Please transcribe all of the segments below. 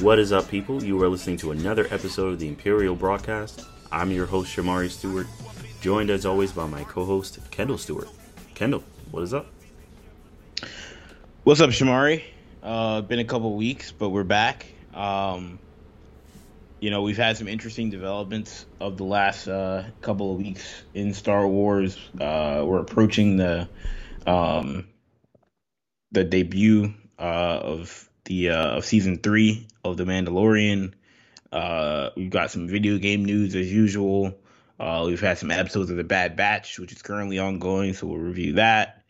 What is up, people? You are listening to another episode of the Imperial Broadcast. I'm your host, Shamari Stewart, joined as always by my co host, Kendall Stewart. Kendall, what is up? What's up, Shamari? Uh, been a couple weeks, but we're back. Um, you know, we've had some interesting developments of the last uh, couple of weeks in Star Wars. Uh, we're approaching the um, the debut uh, of the uh, of season three of The Mandalorian. Uh, we've got some video game news as usual. Uh, we've had some episodes of The Bad Batch, which is currently ongoing, so we'll review that.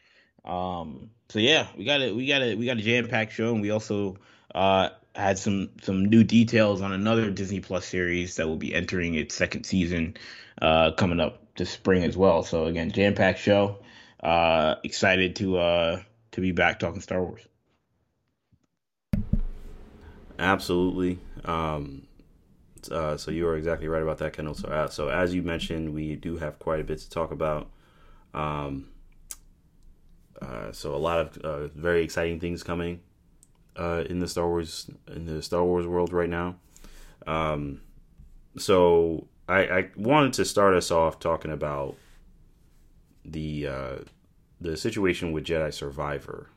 Um, so yeah, we got it. We got it. We got a jam packed show, and we also uh, had some some new details on another Disney Plus series that will be entering its second season uh, coming up this spring as well. So again, jam packed show. Uh, excited to uh, to be back talking Star Wars. Absolutely. Um, uh, so you are exactly right about that, Kendall. So, uh, so as you mentioned, we do have quite a bit to talk about. Um, uh, so a lot of uh, very exciting things coming uh, in the Star Wars in the Star Wars world right now. Um, so I, I, wanted to start us off talking about the uh, the situation with Jedi Survivor.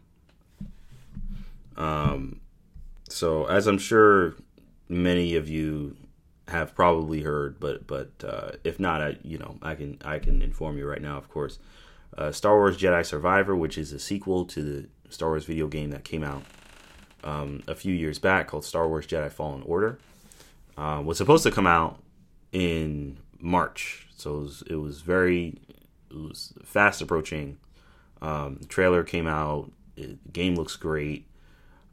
Um, so as I'm sure many of you have probably heard, but but uh, if not, I you know I can I can inform you right now. Of course, uh, Star Wars Jedi Survivor, which is a sequel to the Star Wars video game that came out um, a few years back called Star Wars Jedi Fallen Order, uh, was supposed to come out in March. So it was, it was very it was fast approaching. Um, trailer came out. It, game looks great.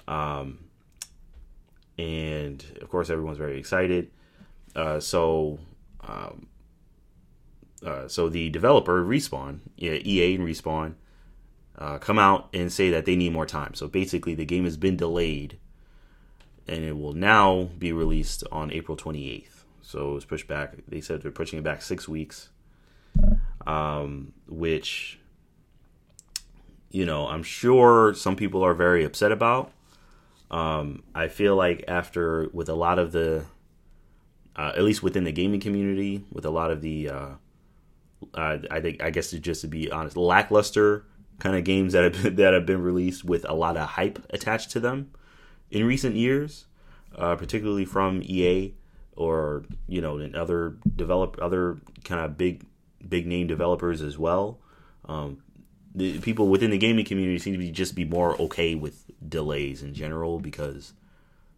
Um, and of course, everyone's very excited. Uh, so, um, uh, so the developer Respawn, yeah, EA and Respawn, uh, come out and say that they need more time. So basically, the game has been delayed, and it will now be released on April 28th. So it was pushed back. They said they're pushing it back six weeks, um, which you know I'm sure some people are very upset about. Um, I feel like after with a lot of the, uh, at least within the gaming community, with a lot of the, uh, uh, I think I guess just to be honest, lackluster kind of games that have been, that have been released with a lot of hype attached to them in recent years, uh, particularly from EA or you know and other develop other kind of big big name developers as well. Um, the people within the gaming community seem to be just be more okay with delays in general because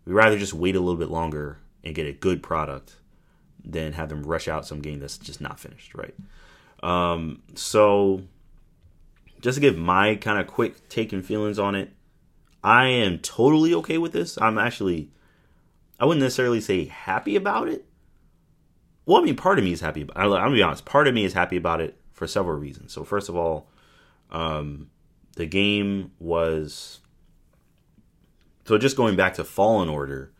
we'd rather just wait a little bit longer and get a good product than have them rush out some game that's just not finished, right? Um, so just to give my kind of quick take and feelings on it, I am totally okay with this. I'm actually, I wouldn't necessarily say happy about it. Well, I mean, part of me is happy. About, I'm gonna be honest. Part of me is happy about it for several reasons. So, first of all, um, the game was so just going back to Fallen Order,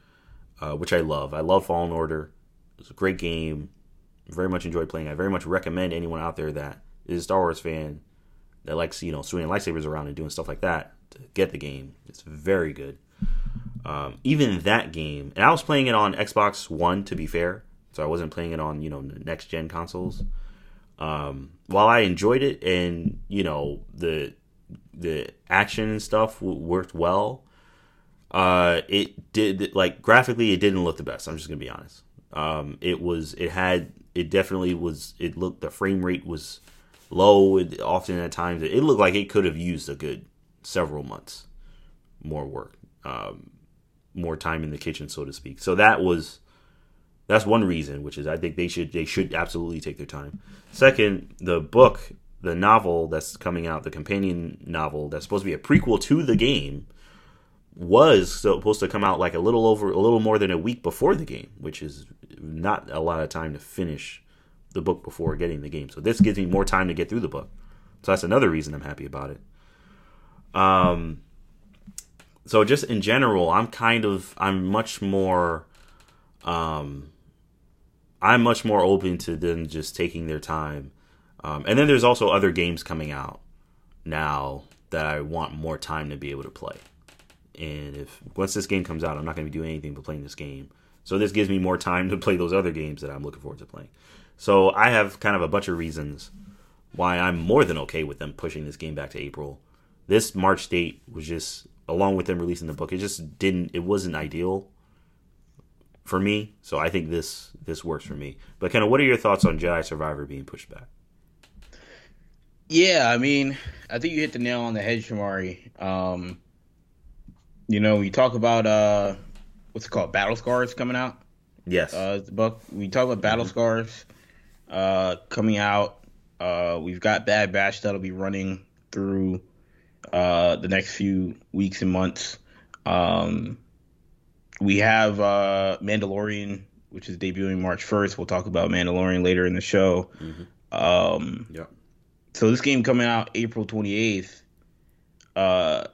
uh, which I love. I love Fallen Order. It's a great game. Very much enjoyed playing. I very much recommend anyone out there that is a Star Wars fan that likes you know swinging lightsabers around and doing stuff like that to get the game. It's very good. Um, even that game, and I was playing it on Xbox One to be fair, so I wasn't playing it on you know next gen consoles. Um, while I enjoyed it and you know the the action and stuff worked well, uh, it did like graphically it didn't look the best. I'm just gonna be honest. Um, it was it had it definitely was it looked the frame rate was low. It, often at times, it looked like it could have used a good several months more work, um, more time in the kitchen, so to speak. So that was that's one reason, which is I think they should they should absolutely take their time. Second, the book, the novel that's coming out, the companion novel that's supposed to be a prequel to the game, was supposed to come out like a little over a little more than a week before the game, which is not a lot of time to finish the book before getting the game. So this gives me more time to get through the book. So that's another reason I'm happy about it. Um so just in general, I'm kind of I'm much more um I'm much more open to them just taking their time. Um and then there's also other games coming out now that I want more time to be able to play. and if once this game comes out, I'm not going to be doing anything but playing this game. So this gives me more time to play those other games that I'm looking forward to playing. So I have kind of a bunch of reasons why I'm more than okay with them pushing this game back to April. This March date was just along with them releasing the book, it just didn't it wasn't ideal for me. So I think this this works for me. But kind of what are your thoughts on Jedi Survivor being pushed back? Yeah, I mean, I think you hit the nail on the head, Shamari. Um, you know, we talk about uh, what's it called, Battle Scars coming out. Yes. Uh, the book. We talk about Battle mm-hmm. Scars uh, coming out. Uh, we've got Bad Batch that'll be running through uh, the next few weeks and months. Um, we have uh, Mandalorian, which is debuting March 1st. We'll talk about Mandalorian later in the show. Mm-hmm. Um, yeah so this game coming out April 28th. Uh,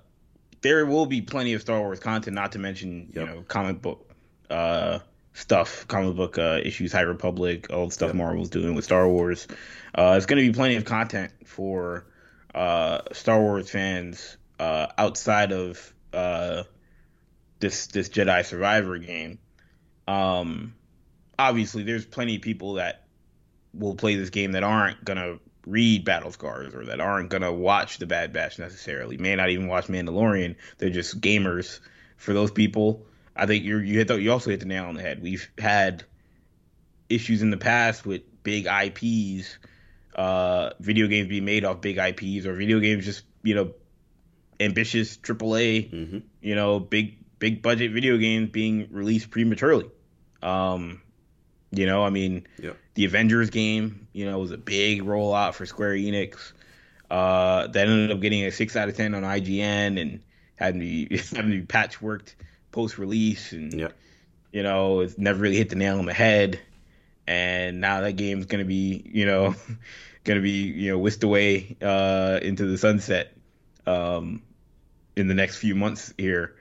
there will be plenty of Star Wars content, not to mention yep. you know comic book uh, stuff, comic book uh, issues, High Republic, all the stuff yep. Marvel's doing with Star Wars. Uh, it's going to be plenty of content for uh, Star Wars fans uh, outside of uh, this this Jedi Survivor game. Um, obviously, there's plenty of people that will play this game that aren't gonna read Battle Scars or that aren't gonna watch the Bad Batch necessarily, may not even watch Mandalorian. They're just gamers. For those people, I think you you hit the, you also hit the nail on the head. We've had issues in the past with big IPs, uh, video games being made off big IPs, or video games just you know ambitious AAA, mm-hmm. you know big big budget video games being released prematurely. Um, you know, I mean, yep. the Avengers game, you know, was a big rollout for Square Enix. Uh, that ended up getting a six out of ten on IGN and had to be having to be patchworked post release, and yep. you know, it's never really hit the nail on the head. And now that game's gonna be, you know, gonna be, you know, whisked away uh, into the sunset um, in the next few months here.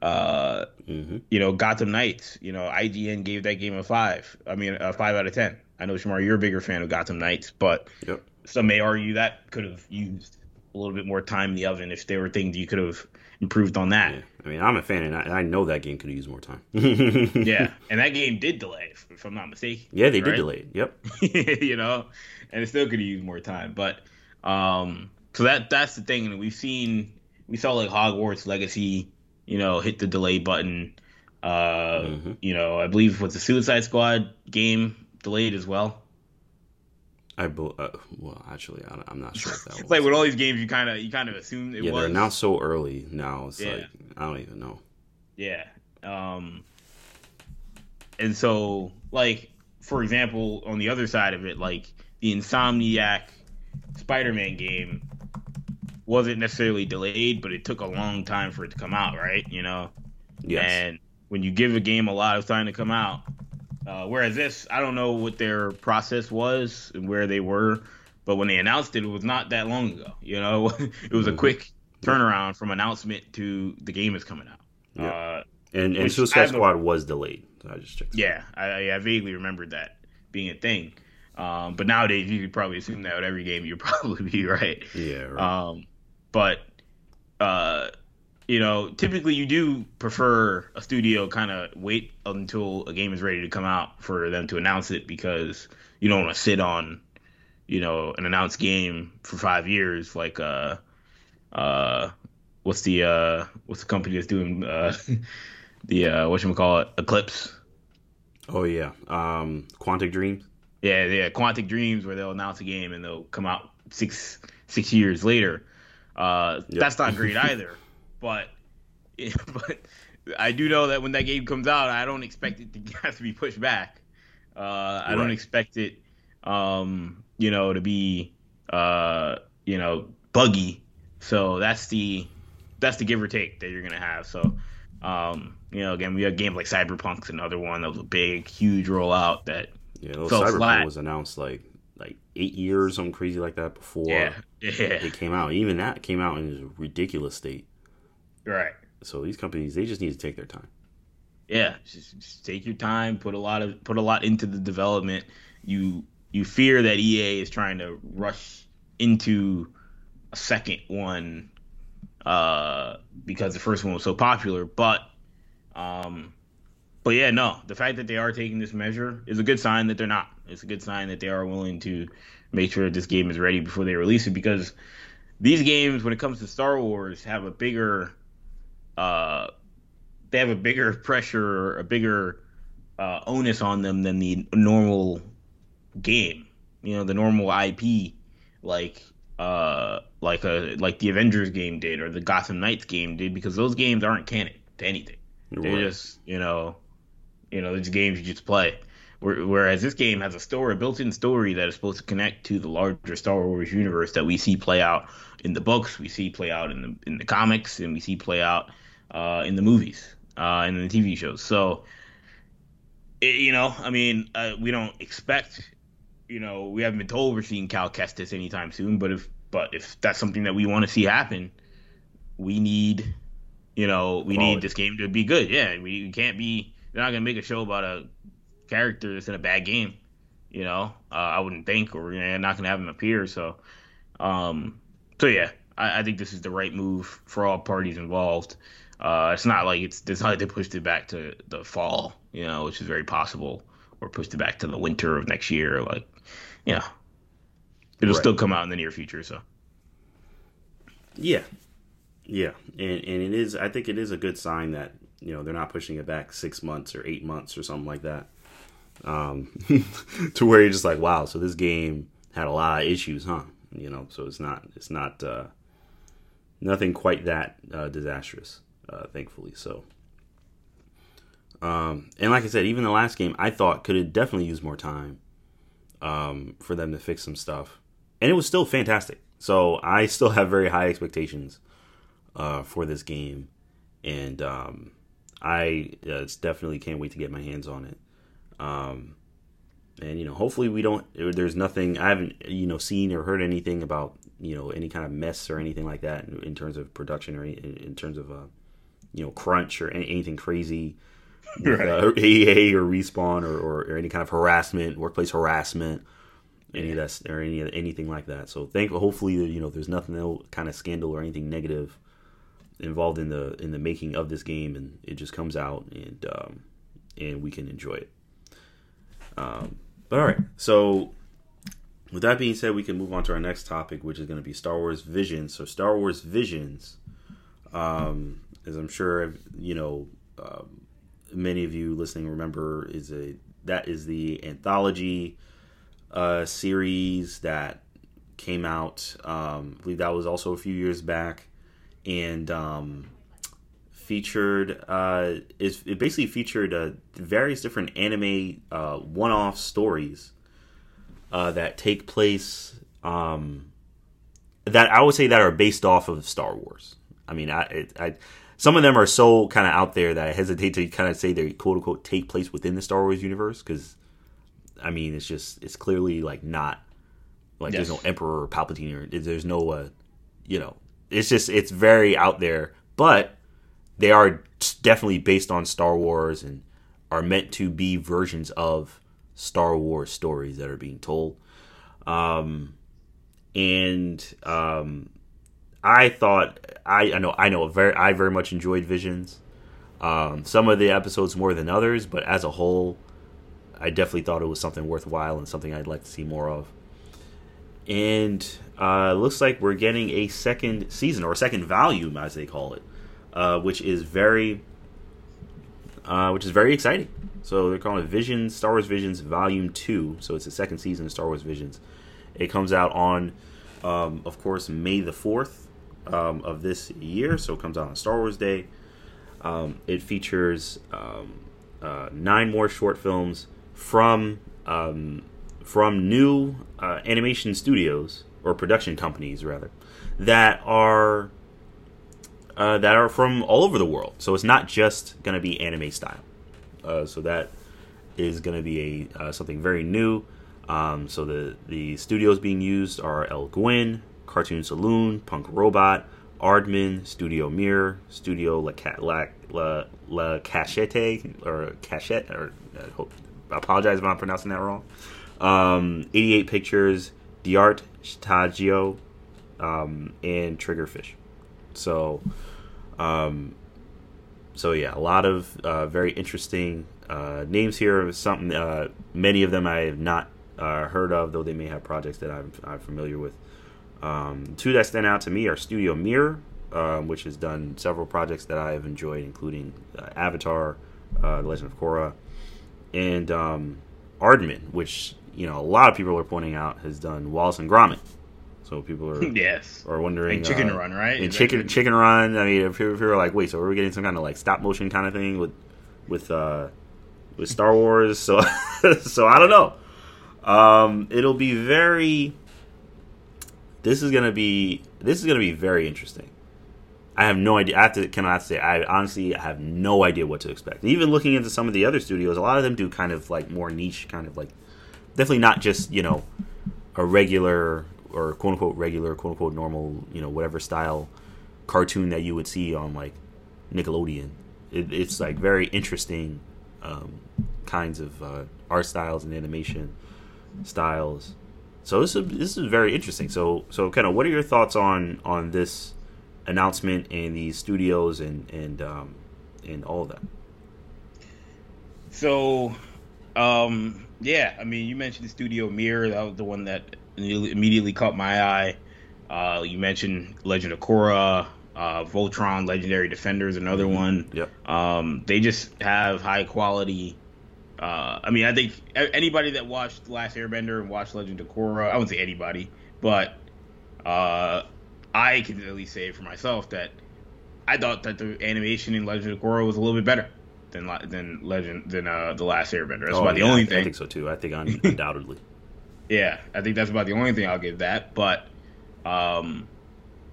Uh, mm-hmm. You know, Gotham Knights. You know, IGN gave that game a five. I mean, a five out of ten. I know Shamar, you're a bigger fan of Gotham Knights, but yep. some may argue that could have used a little bit more time in the oven if there were things you could have improved on that. Yeah. I mean, I'm a fan, and I, I know that game could have used more time. yeah, and that game did delay, if I'm not mistaken. Yeah, they right? did delay it. Yep. you know, and it still could have used more time, but um, so that that's the thing, and we've seen we saw like Hogwarts Legacy you know, hit the delay button. Uh, mm-hmm. You know, I believe with the Suicide Squad game delayed as well. I be- uh, well, actually, I, am not sure if that was like with all these games. You kind of you kind of assume it yeah, was. they're now so early. Now it's yeah. like I don't even know. Yeah. Um. And so, like, for example, on the other side of it, like the Insomniac Spider-Man game wasn't necessarily delayed, but it took a long time for it to come out, right? You know. Yes. And when you give a game a lot of time to come out, uh, whereas this, I don't know what their process was and where they were, but when they announced it, it was not that long ago. You know, it was a mm-hmm. quick turnaround from announcement to the game is coming out. Yeah. Uh, and and Suicide Squad was delayed. So I just checked. Yeah, I, I vaguely remembered that being a thing. Um, but nowadays, you could probably assume that with every game, you'd probably be right. Yeah. Right. Um, but uh, you know, typically you do prefer a studio kind of wait until a game is ready to come out for them to announce it because you don't want to sit on, you know, an announced game for five years like uh uh what's the uh what's the company that's doing uh the uh what you call it Eclipse. Oh yeah, um, Quantic Dreams. Yeah, yeah, Quantic Dreams, where they'll announce a game and they'll come out six six years later. Uh, yep. That's not great either. but but I do know that when that game comes out, I don't expect it to have to be pushed back. Uh, I right. don't expect it, um, you know, to be uh, you know buggy. So that's the that's the give or take that you're gonna have. So um, you know, again, we had games like Cyberpunk's another one that was a big, huge rollout that yeah, Cyberpunk flat. was announced like like eight years, something crazy like that before yeah. Yeah. it came out. Even that came out in a ridiculous state. Right. So these companies, they just need to take their time. Yeah, just, just take your time. Put a lot of put a lot into the development. You you fear that EA is trying to rush into a second one uh, because the first one was so popular. But, um, but yeah, no, the fact that they are taking this measure is a good sign that they're not. It's a good sign that they are willing to make sure that this game is ready before they release it because these games, when it comes to Star Wars, have a bigger, uh, they have a bigger pressure, a bigger uh, onus on them than the normal game. You know, the normal IP, like uh, like a like the Avengers game did or the Gotham Knights game did, because those games aren't canon to anything. Right. They're just you know, you know, these games you just play. Whereas this game has a story, a built-in story that is supposed to connect to the larger Star Wars universe that we see play out in the books, we see play out in the in the comics, and we see play out uh, in the movies uh, and in the TV shows. So, it, you know, I mean, uh, we don't expect, you know, we haven't been told we're seeing Cal Kestis anytime soon. But if but if that's something that we want to see happen, we need, you know, we Quality. need this game to be good. Yeah, we, we can't be. They're not gonna make a show about a character that's in a bad game. You know, uh, I wouldn't think, or you know, not gonna have him appear. So, um, so yeah, I, I, think this is the right move for all parties involved. Uh, it's not like it's it's not like they pushed it back to the fall, you know, which is very possible, or pushed it back to the winter of next year. Like, yeah, it'll right. still come out in the near future. So, yeah, yeah, and and it is. I think it is a good sign that you know they're not pushing it back six months or eight months or something like that um, to where you're just like, wow, so this game had a lot of issues, huh? You know, so it's not it's not uh, nothing quite that uh, disastrous, uh, thankfully. So, um, and like I said, even the last game I thought could have definitely used more time um, for them to fix some stuff, and it was still fantastic. So I still have very high expectations uh, for this game, and um, I uh, definitely can't wait to get my hands on it. Um, and you know, hopefully we don't. There's nothing I haven't you know seen or heard anything about you know any kind of mess or anything like that in, in terms of production or in, in terms of uh, you know crunch or any, anything crazy. With, right. uh, EA or respawn or, or, or, any kind of harassment, workplace harassment, any of that or any anything like that. So thank hopefully you know there's nothing no kind of scandal or anything negative involved in the in the making of this game, and it just comes out and um, and we can enjoy it. Um, but all right, so with that being said, we can move on to our next topic, which is going to be Star Wars Visions. So Star Wars Visions, um, as I'm sure you know, uh, many of you listening remember, is a that is the anthology uh, series that came out. Um, I believe that was also a few years back, and um, featured uh, is it basically featured uh, various different anime uh, one-off stories uh, that take place um, that I would say that are based off of Star Wars. I mean, I, it, I some of them are so kind of out there that I hesitate to kind of say they quote unquote take place within the Star Wars universe because I mean it's just it's clearly like not like yes. there's no Emperor or Palpatine or there's no uh, you know it's just it's very out there, but they are definitely based on Star Wars and are meant to be versions of Star Wars stories that are being told. Um, and um, I thought I, I know I know very I very much enjoyed Visions. Um, some of the episodes more than others, but as a whole, I definitely thought it was something worthwhile and something I'd like to see more of. And uh, looks like we're getting a second season or a second volume, as they call it uh, which is very, uh, which is very exciting. So they're calling it Visions, Star Wars Visions Volume Two. So it's the second season of Star Wars Visions. It comes out on, um, of course, May the fourth um, of this year. So it comes out on Star Wars Day. Um, it features um, uh, nine more short films from um, from new uh, animation studios or production companies rather that are uh, that are from all over the world. So it's not just going to be anime style. Uh, so that is going to be a uh, something very new. Um, so the the studios being used are El Guiri, Cartoon Saloon, Punk Robot, Aardman, Studio Mirror, Studio La, La, La, La Cachette or Cachette or I apologize if I'm pronouncing that wrong. Um, 88 Pictures, D'ART Shtajio, um, and Triggerfish. So, um, so yeah, a lot of uh, very interesting uh, names here. Something uh, many of them I have not uh, heard of, though they may have projects that I'm, I'm familiar with. Um, two that stand out to me are Studio Mir, um, which has done several projects that I have enjoyed, including uh, Avatar, uh, The Legend of Korra, and um, which you know a lot of people are pointing out has done Wallace and Gromit. So people are yes are wondering and Chicken uh, Run, right? And Chicken that- Chicken Run. I mean, if people if people are like, wait, so are we getting some kind of like stop motion kind of thing with with uh with Star Wars? So so I don't know. Um, it'll be very. This is gonna be this is gonna be very interesting. I have no idea. I have to cannot say. I honestly I have no idea what to expect. Even looking into some of the other studios, a lot of them do kind of like more niche, kind of like definitely not just you know a regular or quote unquote regular, quote unquote normal, you know whatever style cartoon that you would see on like Nickelodeon. It, it's like very interesting um, kinds of uh, art styles and animation styles. So this is this is very interesting. So so kind of what are your thoughts on on this announcement and these studios and and um, and all that? So, um, yeah, I mean, you mentioned the Studio Mirror. That was the one that immediately caught my eye. Uh, you mentioned Legend of Korra, uh, Voltron, Legendary Defenders, another one. Yep. Um, they just have high quality. Uh, I mean, I think anybody that watched Last Airbender and watched Legend of Korra, I wouldn't say anybody, but uh, I can at least say for myself that I thought that the animation in Legend of Korra was a little bit better than than Legend than uh, The Last Airbender. That's Oh, about the only I, thing. I think so too. I think un- undoubtedly. Yeah, I think that's about the only thing I'll give that. But, um,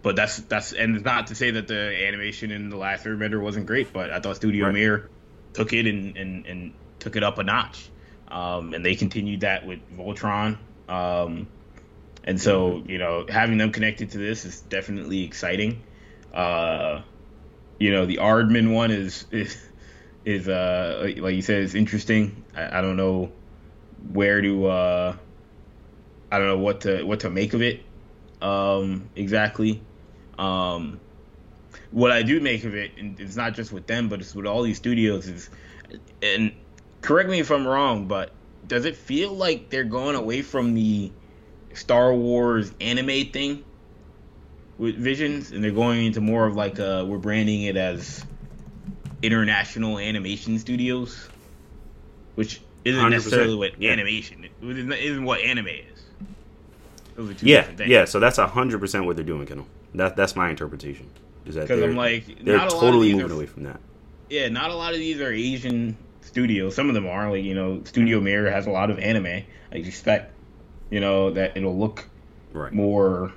but that's that's and it's not to say that the animation in the last Airbender wasn't great, but I thought Studio Right. Mirror took it and, and and took it up a notch. Um, and they continued that with Voltron. Um, and so you know having them connected to this is definitely exciting. Uh, you know the Aardman one is is is uh like- you said is interesting. I, I don't know where to uh I don't know what to what to make of it um exactly. Um what I do make of it and it's not just with them but it's with all these studios is and correct me if I'm wrong but does it feel like they're going away from the Star Wars anime thing with Visions and they're going into more of like uh we're branding it as international animation studios which isn't 100%, necessarily what yeah. animation isn't isn't what anime is. Those are two yeah, different things. yeah. So that's hundred percent what they're doing, Kendall. That that's my interpretation. Is that Because I'm like, they're not a totally moving are- away from that. Yeah, not a lot of these are Asian studios. Some of them are like you know, Studio Mirror has a lot of anime. I expect you know that it'll look Right. more,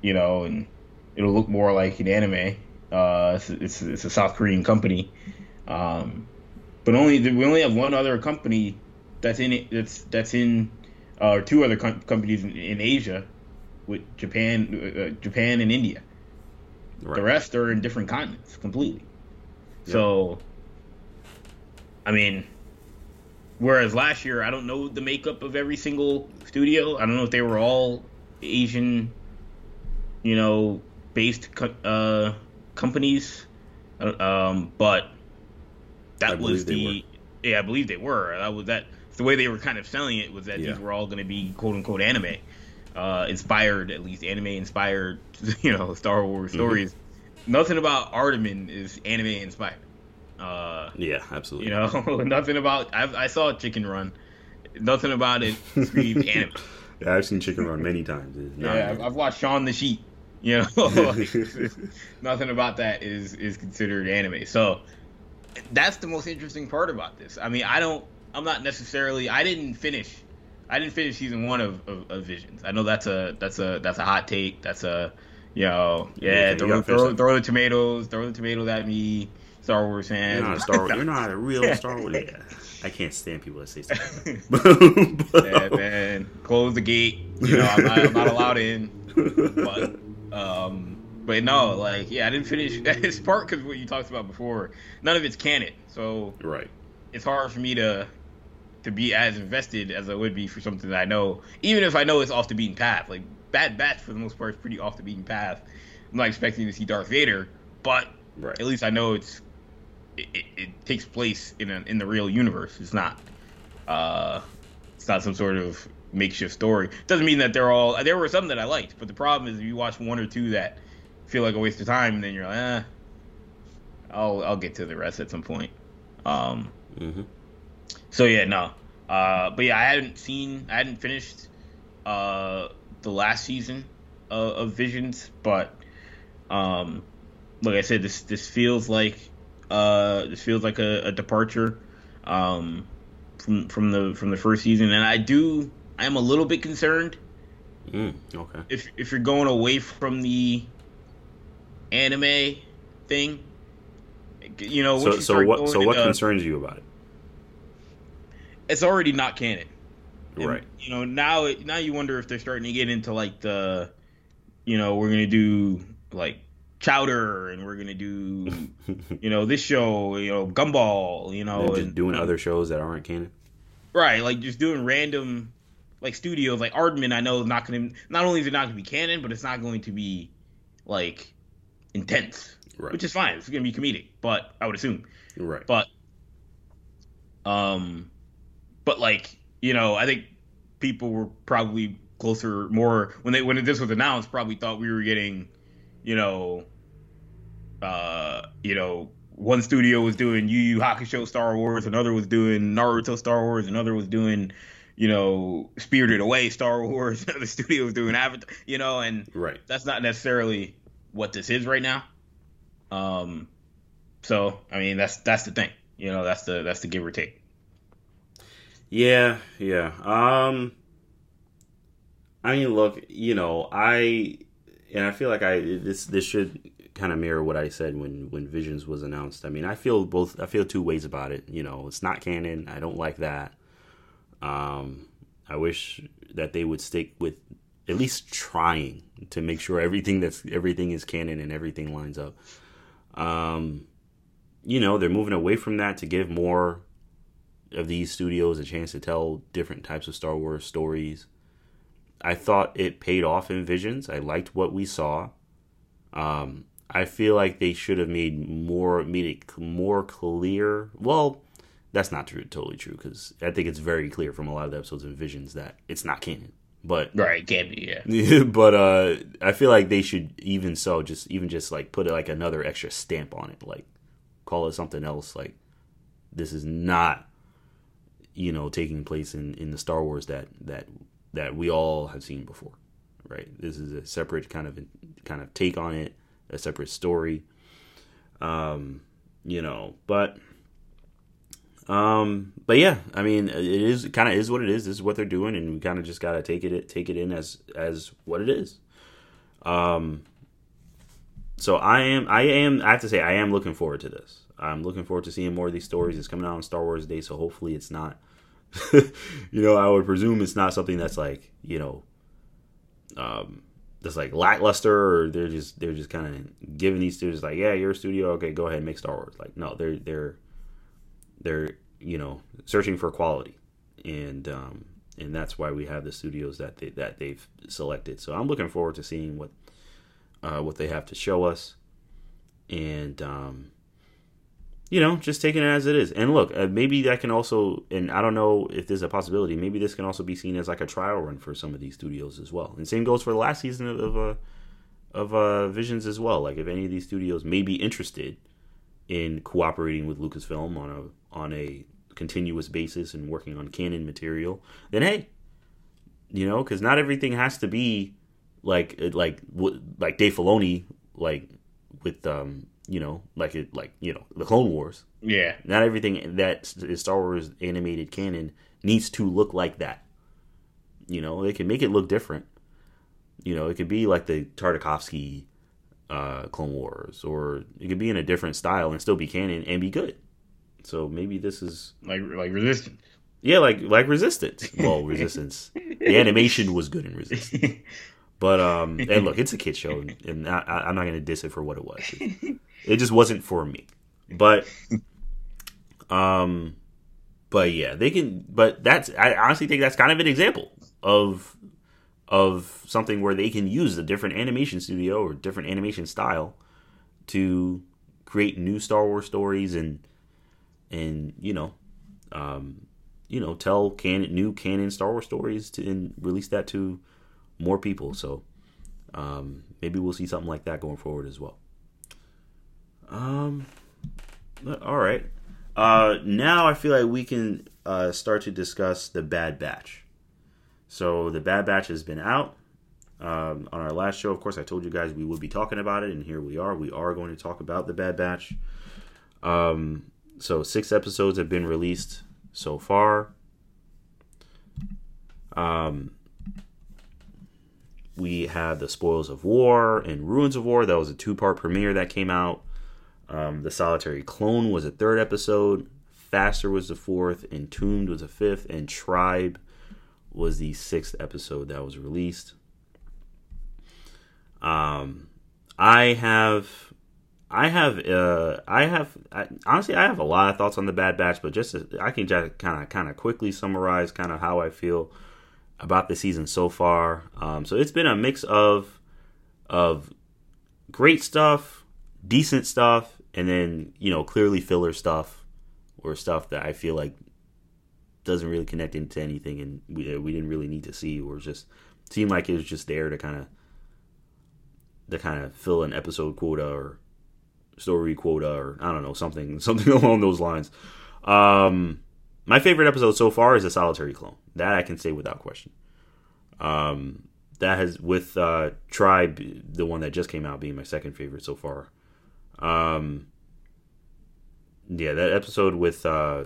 you know, and it'll look more like an anime. Uh, it's, it's, it's a South Korean company, um, but only we only have one other company that's in it. That's that's in, uh, or two other com- companies in, in Asia, with Japan, uh, Japan and India. Right. The rest are in different continents completely. So, I mean, whereas last year I don't know the makeup of every single studio. I don't know if they were all Asian, you know, based uh, companies. Um, but that I was the yeah, I believe they were. That was that. The way they were kind of selling it was that Yeah. these were all going to be quote unquote anime, uh, inspired at least anime inspired, you know, Star Wars Mm-hmm. stories. Nothing about Aardman is anime inspired. Uh, Yeah, absolutely. you know, nothing about I, I saw Chicken Run. Nothing about it screamed anime. Yeah, I've seen Chicken Run many times. Yeah, I've, I've watched Shaun the Sheep. You know, nothing about that is is considered anime. So that's the most interesting part about this. I mean, I don't. I'm not necessarily. I didn't finish. I didn't finish season one of, of, of Visions. I know that's a that's a that's a hot take. That's a you know yeah. throw, throw, throw the tomatoes. Throw the tomatoes at me, Star Wars fans. You're not a Star Wars. You're not a real Star Wars. Yeah. I can't stand people that say stuff like that. Yeah, man, close the gate. You know, I'm not, I'm not allowed in. But, um, but no, like, yeah, I didn't finish this part because what you talked about before, none of it's canon. So right. it's hard for me to to be as invested as I would be for something that I know, even if I know it's off the beaten path. Like Bad Batch, for the most part, is pretty off the beaten path. I'm not expecting to see Darth Vader, but Right. at least I know it's it, it, it takes place in a, in the real universe. It's not uh it's not some sort of makeshift story. Doesn't mean that they're all there were some that I liked, but the problem is if you watch one or two that feel like a waste of time and then you're like, eh, I'll I'll get to the rest at some point. Um hmm so yeah, no. Uh, but yeah, I hadn't seen, I hadn't finished uh, the last season of, of Visions, but um, like I said, this this feels like uh, this feels like a, a departure um, from from the from the first season, and I do I am a little bit concerned Mm, okay. if if you're going away from the anime thing. You know, So you so what so what into- concerns you about it? it's already not canon. And, Right. You know, now it, now you wonder if they're starting to get into like the, you know, we're gonna do like Chowder and we're gonna do, you know, this show, you know, Gumball, you know, They're just and, doing other shows that aren't canon. right, like just doing random, like studios, like Aardman. I know is not gonna, not only is it not gonna be canon, but it's not going to be like intense, Right. which is fine. It's gonna be comedic, but I would assume. right. But um but like, you know, I think people were probably closer more when they when this was announced, probably thought we were getting, you know, uh, you know, one studio was doing Yu Yu Hakusho Star Wars, another was doing Naruto Star Wars, another was doing, you know, Spirited Away Star Wars, the studio was doing Avatar, you know, and right. that's not necessarily what this is right now. Um, so I mean that's that's the thing, you know, that's the that's the give or take. Yeah, yeah. Um I mean, look, you know, I and I feel like I this this should kind of mirror what I said when when Visions was announced. I mean, I feel both I feel two ways about it, you know. It's not canon. I don't like that. Um I wish that they would stick with at least trying to make sure everything that's everything is canon and everything lines up. Um you know, they're moving away from that to give more of these studios a chance to tell different types of Star Wars stories. I thought it paid off in Visions. I liked what we saw. Um, I feel like they should have made more made it more clear. Well, that's not true, totally true because I think it's very clear from a lot of the episodes of Visions that it's not canon. But Right, can be, yeah. but uh, I feel like they should even so just even just like put like another extra stamp on it, like call it something else. Like this is not you know taking place in in the Star Wars that that that we all have seen before, right? This is a separate kind of kind of take on it, a separate story. Um, you know, but um, but yeah, I mean, it is kind of is what it is. This is what they're doing, and we kind of just gotta take it take it in as as what it is. Um, so I am I am I have to say I am looking forward to this. I'm looking forward to seeing more of these stories. It's coming out on Star Wars Day, so hopefully it's not. you know, I would presume it's not something that's like you know, um, that's like lackluster, or they're just they're just kind of giving these studios like, yeah, you're a studio, okay, go ahead make Star Wars. Like, no, they're they're they're you know searching for quality, and um, and that's why we have the studios that they that they've selected. So I'm looking forward to seeing what uh, what they have to show us, and um, you know, just taking it as it is. And look, uh, maybe that can also, and I don't know if there's a possibility. Maybe this can also be seen as like a trial run for some of these studios as well. And same goes for the last season of of, uh, of uh, Visions as well. Like if any of these studios may be interested in cooperating with Lucasfilm on a on a continuous basis and working on canon material, then hey, you know, because not everything has to be like like like Dave Filoni like with um you know like it like you know the Clone Wars. Yeah. Not everything that is Star Wars animated canon needs to look like that. You know, they can make it look different. You know, it could be like the Tartakovsky uh, Clone Wars, or it could be in a different style and still be canon and be good. So maybe this is Like like resistance. yeah, like like Resistance. Well, Resistance. the animation was good in Resistance, but um, and look, it's a kid show, and I, I, I'm not gonna diss it for what it was. It, it just wasn't for me. But um, but yeah, they can. But that's I honestly think that's kind of an example of of something where they can use a different animation studio or different animation style to create new Star Wars stories and and you know um, you know tell canon new canon Star Wars stories to and release that to more people. So um, maybe we'll see something like that going forward as well. Um, all right. Uh, now I feel like we can uh, start to discuss the Bad Batch. So the Bad Batch has been out. Um, on our last show, of course, I told you guys we would be talking about it, and here we are. We are going to talk about the Bad Batch. Um, so six episodes have been released so far. Um, we had the Spoils of War and Ruins of War. That was a two-part premiere that came out. Um, the Solitary Clone was a third episode. Faster was the fourth. Entombed was the fifth, and Tribe was the sixth episode that was released. Um, I have, I have, uh, I have. I, honestly, I have a lot of thoughts on the Bad Batch, but just I can just kind of, kind of quickly summarize kind of how I feel about the season so far. Um, so it's been a mix of, of great stuff, decent stuff, and then you know clearly filler stuff or stuff that I feel like doesn't really connect into anything, and we we didn't really need to see, or just seemed like it was just there to kind of to kind of fill an episode quota or story quota or I don't know something something along those lines. Um, my favorite episode so far is the solitary clone. That I can say without question. Um, that has with uh, Tribe, the one that just came out, being my second favorite so far. Um, yeah, that episode with uh,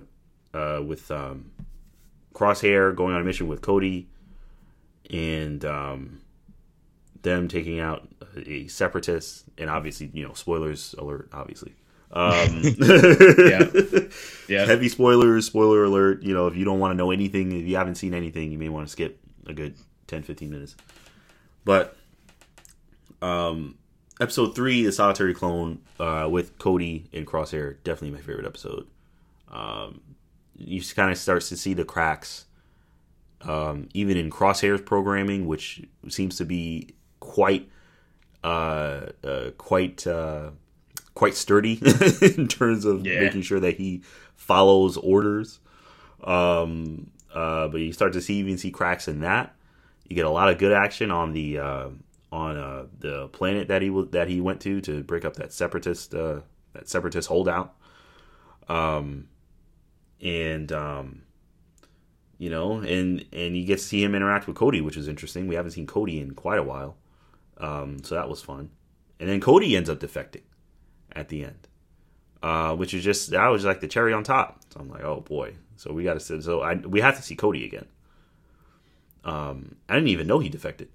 uh, with um, Crosshair going on a mission with Cody, and um, them taking out a separatist, and obviously, you know, spoilers alert, obviously. Um, yeah. yeah, heavy spoilers, spoiler alert. You know, if you don't want to know anything, if you haven't seen anything, you may want to skip a good 10, 15 minutes. But um, episode three, the solitary clone uh, with Cody and Crosshair, definitely my favorite episode. Um, you kind of starts to see the cracks, um, even in Crosshair's programming, which seems to be quite, uh, uh, quite, uh, quite sturdy in terms of yeah. making sure that he follows orders. Um, uh, but you start to see even see cracks in that. You get a lot of good action on the uh, on uh, the planet that he w- that he went to to break up that separatist uh, that separatist holdout. Um, and um, you know, and and you get to see him interact with Cody, which is interesting. We haven't seen Cody in quite a while, um, so that was fun. And then Cody ends up defecting at the end, uh, which is just that was like the cherry on top. So I'm like, oh boy. So we got to so I we have to see Cody again. Um, I didn't even know he defected.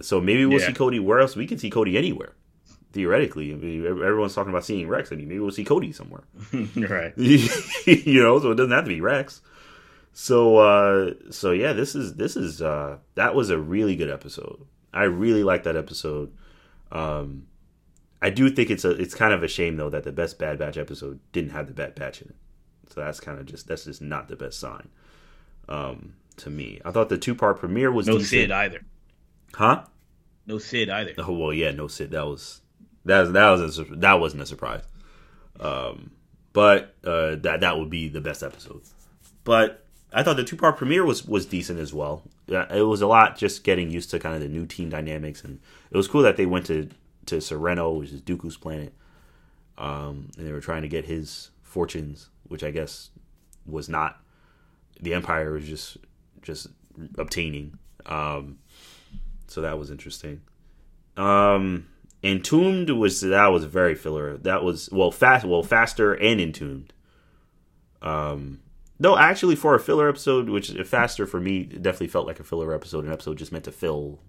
So maybe we'll yeah. see Cody where else we can see Cody anywhere. Theoretically, I mean, everyone's talking about seeing Rex. I mean, maybe we'll see Cody somewhere, right? you know, so it doesn't have to be Rex. So, uh, so yeah, this is this is uh, that was a really good episode. I really like that episode. Um, I do think it's a it's kind of a shame though that the best Bad Batch episode didn't have the Bad Batch in it. So that's kind of just that's just not the best sign. Um, to me, I thought the two part premiere was no decent. Sid either. Huh? No Sid either. Oh well, yeah, no Sid. That was that was that was a, that wasn't a surprise. Um, but uh, that that would be the best episode. But I thought the two part premiere was was decent as well. It was a lot just getting used to kind of the new team dynamics, and it was cool that they went to to Serenno, which is Dooku's planet, um, and they were trying to get his fortunes, which I guess was not the Empire was just just obtaining. Um, so that was interesting. Um, Entombed was that was very filler. That was well fast, well faster and entombed. Um, no, actually, for a filler episode, which faster for me, definitely felt like a filler episode. An episode just meant to fill,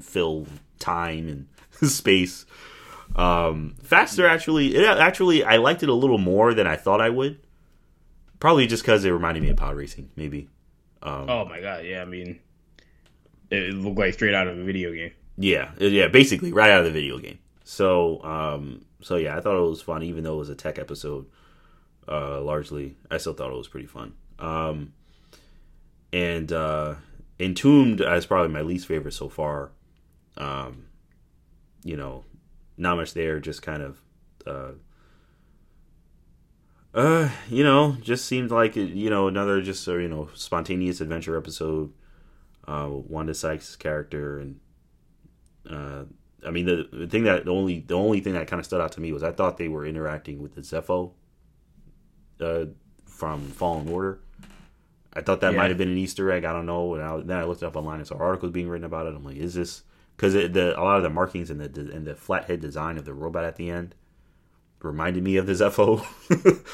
fill time and space. Um, faster actually, it actually I liked it a little more than I thought I would. Probably just because it reminded me of pod racing, maybe. Um, oh my god, yeah. I mean, it looked like straight out of a video game. Yeah, yeah, basically right out of the video game. So, um, so yeah, I thought it was fun, even though it was a tech episode. Uh, largely, I still thought it was pretty fun. Um, and uh, Entombed is probably my least favorite so far. Um, you know, not much there. Just kind of, uh, uh, you know, just seemed like you know another just uh, you know spontaneous adventure episode. Uh, Wanda Sykes' character and uh, I mean the, the thing that the only the only thing that kind of stood out to me was I thought they were interacting with the Zeffo uh, from Fallen Order. I thought that Yeah. might have been an Easter egg. I don't know. And I, then I looked it up online and saw articles being written about it. I'm like, is this because the a lot of the markings and the and the flathead design of the robot at the end reminded me of the Zeffo.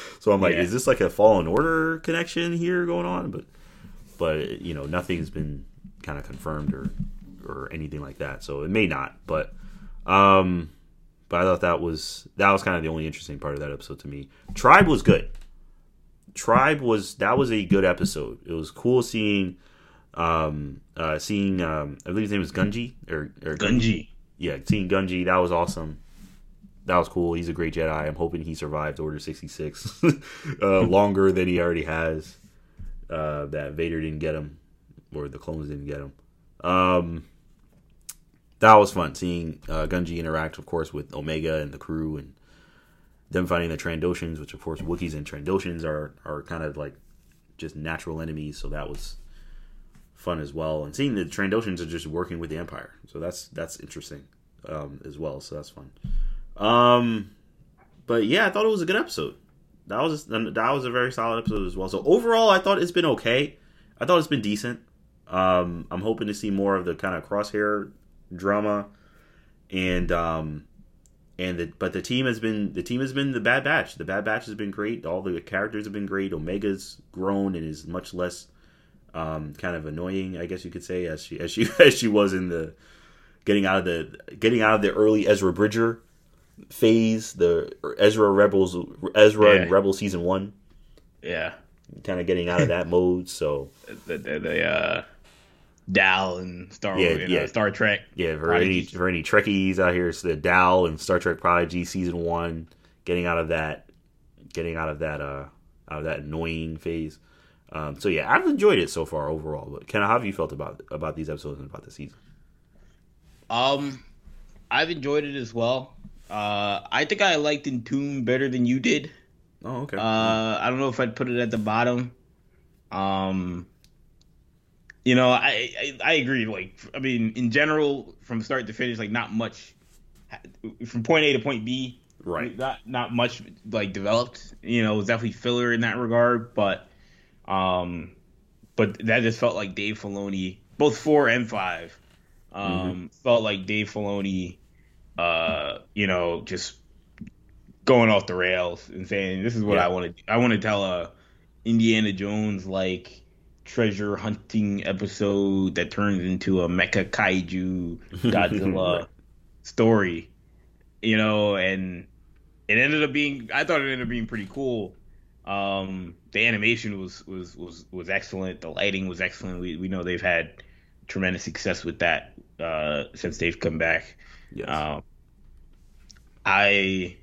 so I'm like, Yeah. is this like a Fallen Order connection here going on? But but you know, nothing's been kind of confirmed or or anything like that. So it may not. But um, but I thought that was that was kind of the only interesting part of that episode to me. Tribe was good. Tribe was that was a good episode. It was cool seeing um uh seeing um I believe his name was Gungi or or Gungi. yeah, seeing Gungi, that was awesome. That was cool. He's a great Jedi. I'm hoping he survived Order 66 uh, longer than he already has. Uh, that Vader didn't get him, or the clones didn't get him. Um, that was fun seeing uh, Gungi interact, of course, with Omega and the crew, and them fighting the Trandoshans, which, of course, Wookiees and Trandoshans are are kind of like just natural enemies. So that was fun as well. And seeing the Trandoshans are just working with the Empire, so that's that's interesting um, as well. So that's fun. Um, but yeah, I thought it was a good episode. That was that was a very solid episode as well. So overall, I thought it's been okay. I thought it's been decent. Um, I'm hoping to see more of the kind of crosshair drama, and um, and the but the team has been the team has been the Bad Batch. The Bad Batch has been great. All the characters have been great. Omega's grown and is much less um, kind of annoying, I guess you could say, as she as she as she was in the getting out of the getting out of the early Ezra Bridger phase, the Ezra Rebels, Ezra Yeah. and Rebel season one, Yeah. kind of getting out of that mode. So The, the, the uh, Dal and Star Yeah, know, yeah. Star Trek. yeah, for any Prodigies. for any Trekkies out here, it's the Dal and Star Trek Prodigy season one, getting out of that, getting out of that uh out of that annoying phase. Um, so yeah, I've enjoyed it so far overall. But Ken, how have you felt about about these episodes and about the season? Um, I've enjoyed it as well. Uh, I think I liked Entomb better than you did. Oh, okay. Uh, I don't know if I'd put it at the bottom. Um, you know, I, I I agree. Like, I mean, in general, from start to finish, like not much from point A to point B. right. Not not much like developed. You know, it was definitely filler in that regard, but um, but that just felt like Dave Filoni, both four and five, um, felt like Dave Filoni, uh, you know, just going off the rails and saying, "This is what Yeah. I want to. I want to tell a Indiana Jones like treasure hunting episode that turns into a mecha kaiju Godzilla story." You know, and it ended up being. I thought it ended up being pretty cool. Um, the animation was was was was excellent. The lighting was excellent. We we know they've had tremendous success with that uh, since they've come back. Yes. Um, I,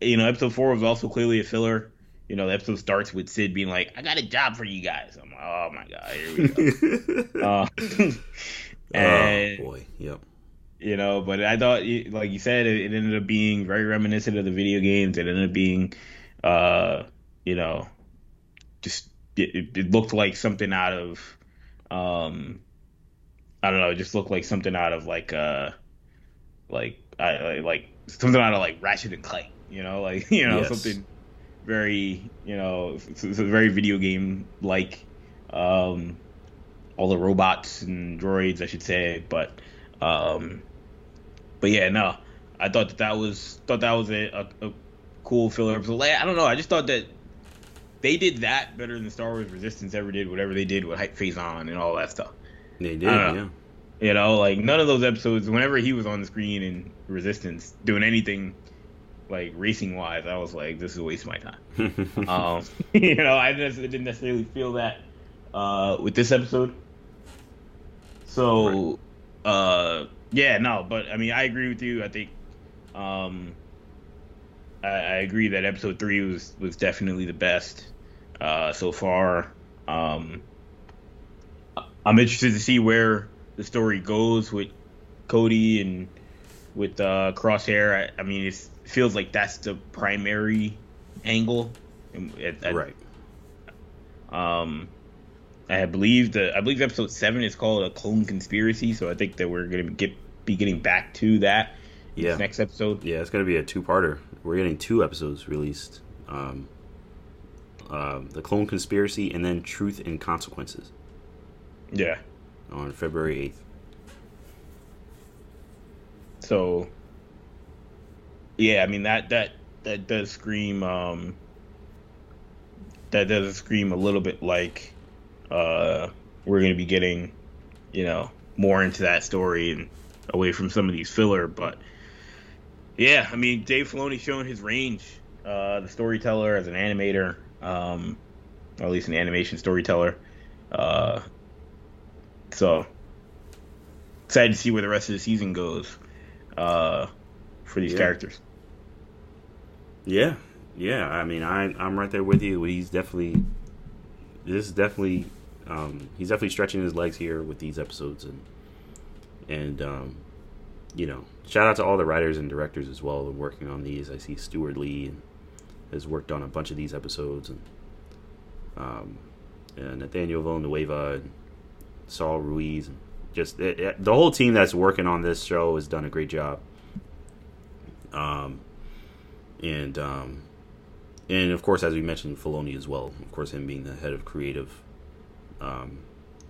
you know, episode four was also clearly a filler. You know, the episode starts with Sid being like, "I got a job for you guys." I'm like, "Oh my god, here we go." uh, and oh boy. Yep. you know, but I thought, like you said, it, ended up being very reminiscent of the video games. It ended up being, uh, you know, just it, it- looked like something out of, um, I don't know, it just looked like something out of like, uh, like I like, like something out of like Ratchet and Clank, you know, like you know Yes. something very, you know, it's, it's a very video game like, um, all the robots and droids, I should say, but. Um, but yeah, no, I thought that that was thought that was a, a, a cool filler episode. Like, I don't know, I just thought that they did that better than Star Wars Resistance ever did. Whatever they did with Hype Fazon and all that stuff. They did. Yeah. You know, like none of those episodes. Whenever he was on the screen in Resistance doing anything like racing wise, I was like, this is a waste of my time. um, you know, I didn't necessarily feel that uh, with this episode. So, uh, yeah, no, but I mean, I agree with you. I think, um, I, I agree that episode three was was definitely the best uh, so far. Um, I'm interested to see where the story goes with Cody and with uh, Crosshair. I, I mean, it feels like that's the primary angle. Right. Um, I believe the I believe episode seven is called a clone conspiracy. So I think that we're gonna get be getting back to that. Yeah. Next episode. Yeah, it's gonna be a two-parter. We're getting two episodes released. Um, uh, the clone conspiracy and then truth and consequences. Yeah. On February eighth. So. Yeah, I mean that that that does scream. Um, that does scream a little bit like uh, we're going to be getting, you know, more into that story and away from some of these filler. But yeah, I mean, Dave Filoni's showing his range, uh, the storyteller as an animator, um, or at least an animation storyteller. Uh, so excited to see where the rest of the season goes uh, for these yeah. characters. Yeah, yeah. I mean, I I'm right there with you. He's definitely this is definitely um, he's definitely stretching his legs here with these episodes and and um, you know shout out to all the writers and directors as well that working on these. I see Steward Lee has worked on a bunch of these episodes and um, and Nathaniel Villanueva and Saul Ruiz and just it, it, the whole team that's working on this show has done a great job. Um, and um, and of course, as we mentioned, Filoni as well. Of course, him being the head of creative, um,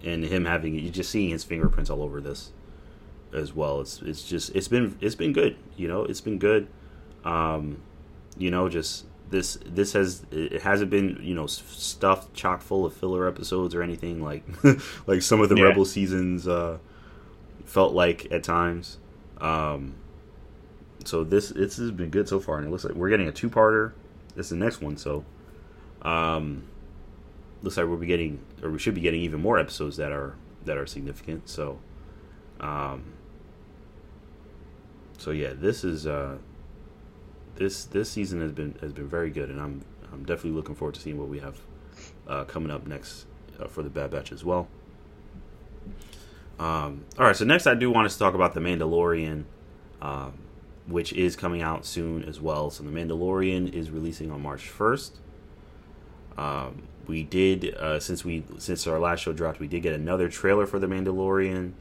and him having you just seeing his fingerprints all over this as well. It's it's just it's been it's been good. You know, it's been good. Um, you know, just this this has it hasn't been you know stuffed chock full of filler episodes or anything like like some of the Yeah. Rebel seasons uh, felt like at times. Um, so this this has been good so far, and it looks like we're getting a two parter. This is the next one, so um, looks like we'll be getting or we should be getting even more episodes that are that are significant. So, um, so yeah, this is uh, this this season has been has been very good, and I'm I'm definitely looking forward to seeing what we have uh, coming up next uh, for the Bad Batch as well. Um, all right, so next I do want us to talk about the Mandalorian, um, which is coming out soon as well. So the Mandalorian is releasing on March first. Um, we did uh, since we since our last show dropped, we did get another trailer for the Mandalorian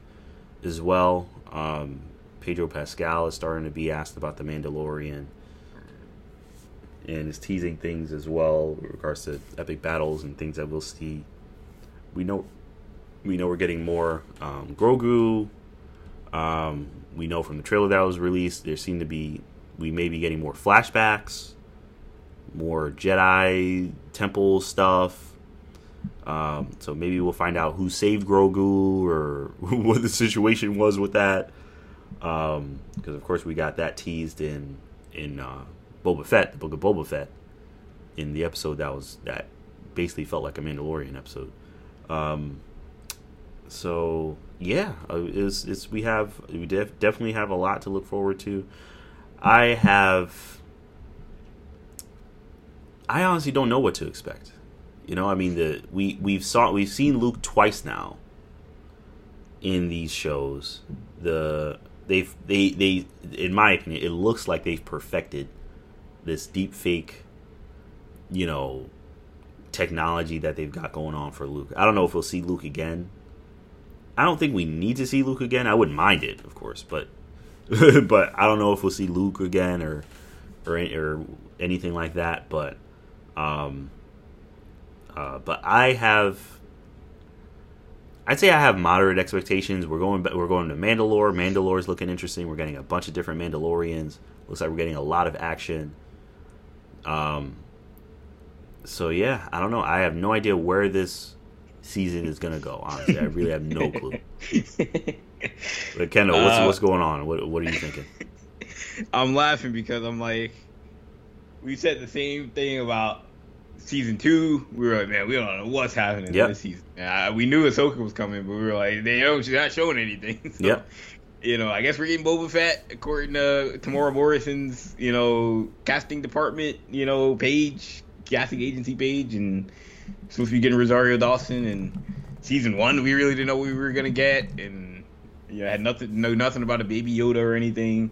as well. Um, Pedro Pascal is starting to be asked about the Mandalorian and is teasing things as well with regards to epic battles and things that we'll see. We know we know we're getting more um, Grogu. Um, we know from the trailer that was released, there seem to be we may be getting more flashbacks, more Jedi temple stuff. Um, so maybe we'll find out who saved Grogu or what the situation was with that. Because of course we got that teased in in uh, Boba Fett, the book of Boba Fett, in the episode that was that basically felt like a Mandalorian episode. Um, so yeah, uh, it's, it's we have we def- definitely have a lot to look forward to. I have. I honestly don't know what to expect. You know, I mean, the we we've saw we've seen Luke twice now. In these shows, the they've they they in my opinion, it looks like they've perfected this deep fake, you know, technology that they've got going on for Luke. I don't know if we'll see Luke again. I don't think we need to see Luke again. I wouldn't mind it, of course, but but I don't know if we'll see Luke again or or or anything like that. But um, uh, but I have. I'd say I have moderate expectations. We're going. We're going to Mandalore. Mandalore is looking interesting. We're getting a bunch of different Mandalorians. Looks like we're getting a lot of action. Um. So yeah, I don't know. I have no idea where this season is gonna go. Honestly, I really have no clue. But Kendall, what's Uh, what's going on? What what are you thinking? I'm laughing because I'm like, we said the same thing about season two. We were like, man, we don't know what's happening Yep. this season. Uh, we knew Ahsoka was coming, but we were like, they know she's not showing anything. So, Yep. You know, I guess we're getting Boba Fett according to Temuera Morrison's, you know, casting department, you know, page, casting agency page, and to be getting Rosario Dawson, and season one, we really didn't know what we were gonna get, and you know, had nothing, know nothing about a Baby Yoda or anything.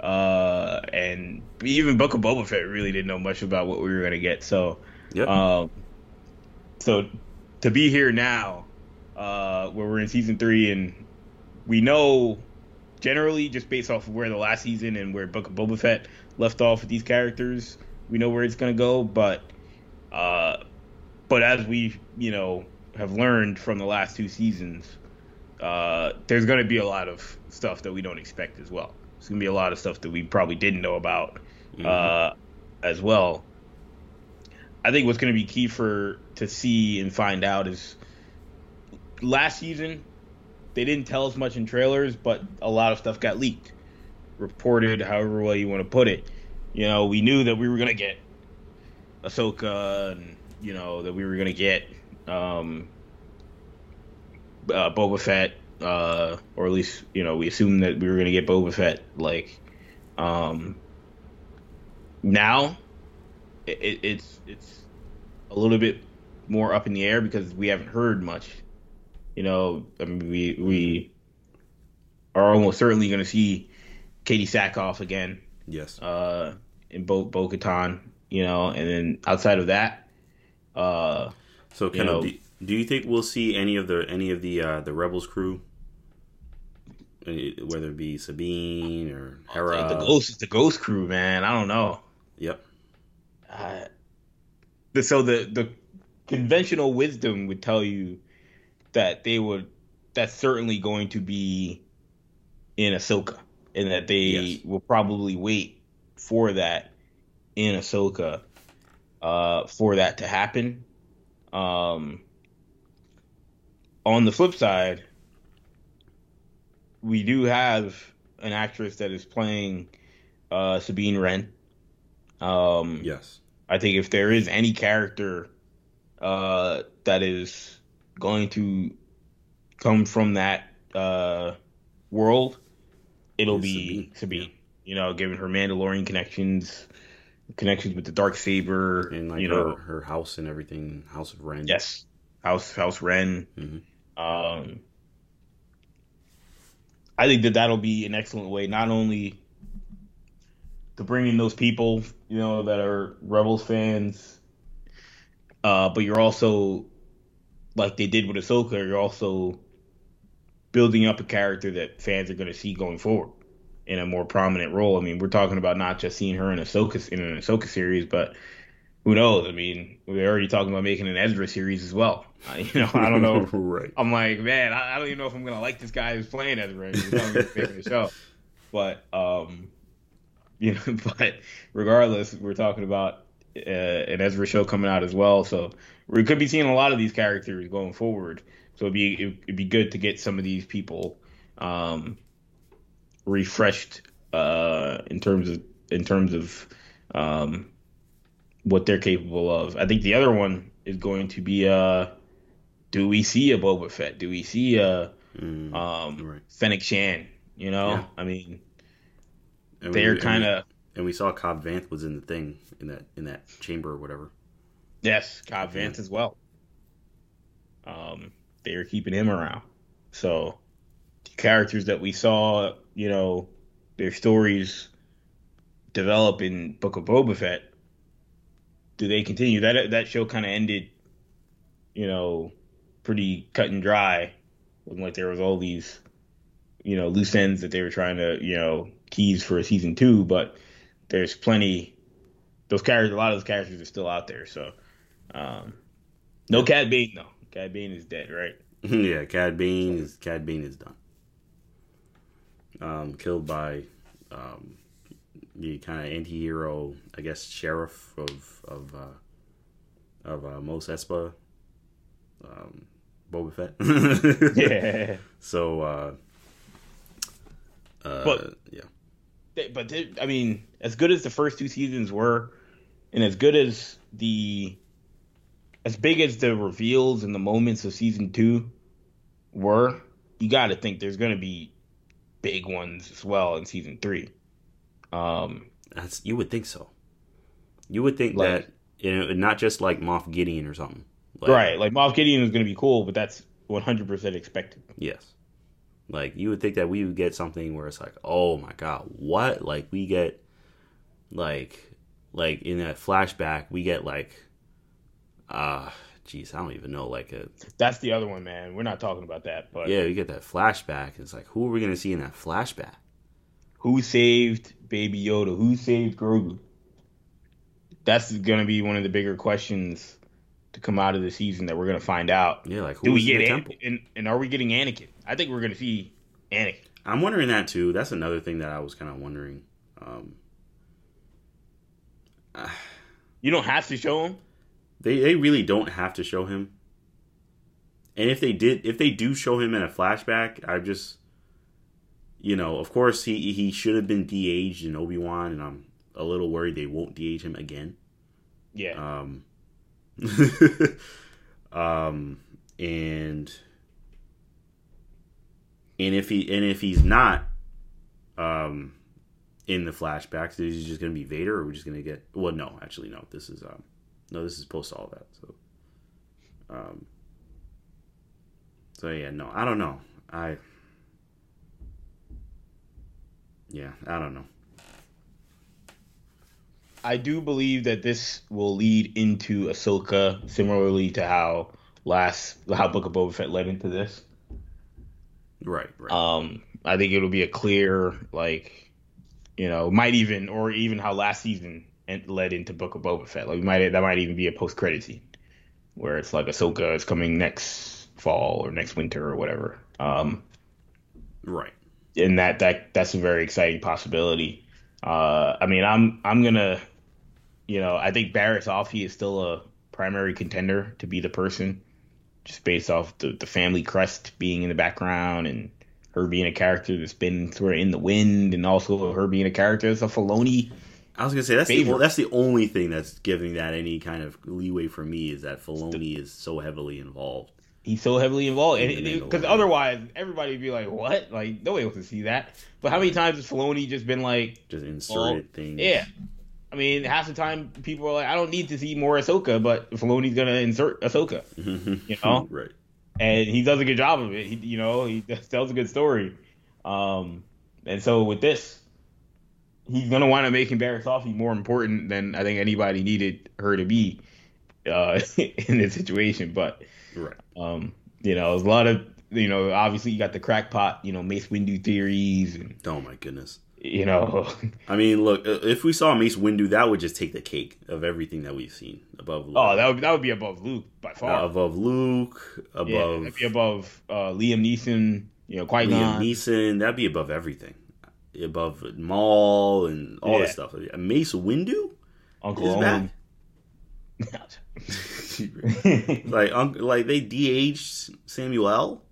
Uh, and even Book of Boba Fett really didn't know much about what we were gonna get. So, Yep. um, so to be here now, uh, where we're in season three, and we know generally just based off of where the last season and where Book of Boba Fett left off with these characters, we know where it's gonna go. But, uh, but as we you know have learned from the last two seasons, uh, there's gonna be a lot of stuff that we don't expect as well. It's gonna be a lot of stuff that we probably didn't know about Mhm. uh, as well. I think what's going to be key for to see and find out is last season they didn't tell us much in trailers, but a lot of stuff got leaked, reported, however way you want to put it. You know, we knew that we were going to get Ahsoka, and you know that we were going to get um, uh, Boba Fett, uh, or at least you know we assumed that we were going to get Boba Fett. Like, um, now it, it, it's it's a little bit more up in the air because we haven't heard much. You know, I mean, we we are almost certainly going to see Katee Sackhoff again yes. uh, in Bo Bo Katan, you know, and then outside of that, uh, So, you kind know- do, do you think we'll see any of the any of the uh, the Rebels crew, whether it be Sabine or Hera? the Ghost the Ghost Crew, man, I don't know. Yep. Uh, the- so the the conventional wisdom would tell you that they would that's certainly going to be in Ahsoka, and that they Yes. will probably wait for that in Ahsoka uh, for that to happen. Um, on the flip side, we do have an actress that is playing uh, Sabine Wren. Um, Yes. I think if there is any character uh, that is going to come from that uh, world, it'll It's be Sabine, Sabine. You know, given her Mandalorian connections, connections with the dark saber, And like you her, know, her house and everything, House of Wren. yes, House House Wren. Mhm. Um, I think that that'll be an excellent way, not only to bring in those people, you know, that are Rebels fans, uh, but you're also, like they did with Ahsoka, you're also building up a character that fans are going to see going forward in a more prominent role. I mean, we're talking about not just seeing her in Ahsoka in an Ahsoka series, but who knows? I mean, we're already talking about making an Ezra series as well. Uh, you know, I don't know. right. I'm like, man, I, I don't even know if I'm gonna like this guy who's playing Ezra. He's not gonna make the show, but um, you know, but regardless, we're talking about uh, an Ezra show coming out as well, so we could be seeing a lot of these characters going forward. So it'd be it'd be good to get some of these people um, refreshed uh, in terms of in terms of um, what they're capable of. I think the other one is going to be uh, do we see a Boba Fett? Do we see a Mm, um, right. Fennec Shand? You know, Yeah. I mean, And they're kind of And we saw Cobb Vanth was in the thing in that in that chamber or whatever. yes, Cobb Vanth as well. Um, they're keeping him around. So characters that we saw, you know, their stories develop in Book of Boba Fett. Do they continue? That that show kind of ended, you know, pretty cut and dry. Wasn't like there was all these, you know, loose ends that they were trying to, you know, tease for season two. But there's plenty. Those characters, a lot of those characters are still out there. So, um, no Cad Bane though. Cad Bane is dead, right? yeah, Cad Bane is Cad Bane is done. Um, killed by um, the kind of anti-hero, I guess, sheriff of of uh, of uh, Mos Espa, um, Boba Fett. Yeah. So, uh, uh, But- yeah, They- but they, I mean, as good as the first two seasons were, and as good as the, as big as the reveals and the moments of season two were, you got to think there's going to be big ones as well in season three. Um, that's you would think so. You would think Like- that you know, not just like Moff Gideon or something. Like, right, like Moff Gideon is going to be cool, but that's 100% expected. Yes. Like you would think that we would get something where it's like, oh my god, what? Like we get, like, like in that flashback, we get like, uh, jeez, I don't even know, like a. That's the other one, man. We're not talking about that, but yeah, we get that flashback. It's like, who are we gonna see in that flashback? Who saved Baby Yoda? Who saved Grogu? That's gonna be one of the bigger questions to come out of the season that we're gonna find out. Yeah, like do we get An- and, and are we getting Anakin? I think we're gonna see Anakin. I'm wondering that too. That's another thing that I was kind of wondering. Um, uh, you don't have to show him. They they really don't have to show him. And if they did, if they do show him in a flashback, I just, you know, of course he he should have been de-aged in Obi Wan, and I'm a little worried they won't de-age him again. Yeah. Um, um, and and if he and if he's not, um, in the flashbacks, is he just gonna be Vader, or are we just gonna get? Well, no, actually, no. This is um, no, this is post all that. So, um, so yeah, no, I don't know. I, yeah, I don't know. I do believe that this will lead into Ahsoka, similarly to how last how Book of Boba Fett led into this. Right, right. Um, I think it'll be a clear like, you know, might even or even how last season led into Book of Boba Fett. Like, we might that might even be a post credit scene where it's like Ahsoka is coming next fall or next winter or whatever. Um, right. And that that that's a very exciting possibility. Uh, I mean, I'm I'm gonna you know, I think Barriss Offee is still a primary contender to be the person, just based off the, the family crest being in the background and her being a character that's been sort of in the wind, and also her being a character that's a Filoni. I was gonna say that's the, that's the only thing that's giving that any kind of leeway for me is that Filoni is so heavily involved. He's so heavily involved, because otherwise everybody would be like, "What? Like nobody wants to see that." But how many times has Filoni just been like, just inserted things? Yeah, I mean, half the time people are like, I don't need to see more Ahsoka, but Filoni's gonna insert Ahsoka, you know, right? And he does a good job of it. He, you know, he tells a good story. Um, and so with this, he's gonna want to make Offee more important than I think anybody needed her to be uh, in this situation. But right, um, you know, there's a lot of you know, obviously you got the crackpot, you know, Mace Windu theories. And, oh my goodness you know. I mean, look, if we saw Mace Windu, that would just take the cake of everything that we've seen above. Luke. Oh, that would that would be above Luke by far. Uh, above Luke, above yeah, that'd be above uh, Liam Neeson. You know, Qui Liam Neeson. That'd be above everything, above Maul and all yeah. this stuff. Mace Windu, Uncle Owen. like, like they de-aged Samuel.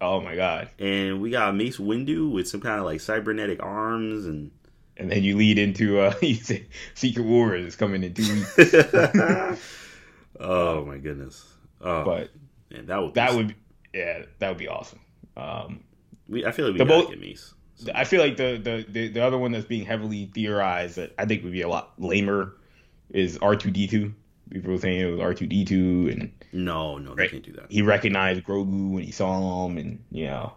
Oh my god! And we got Mace Windu with some kind of like cybernetic arms, and and then you lead into uh, you say Secret Wars is coming in two weeks. oh my goodness! Oh, but man, that would that be... would yeah that would be awesome. Um, we I feel like we gotta both, get Mace. So. I feel like the, the, the the other one that's being heavily theorized that I think would be a lot lamer is R two D two. People were saying it was R two D two and no, no, they can't do that. He recognized Grogu when he saw him, and you know,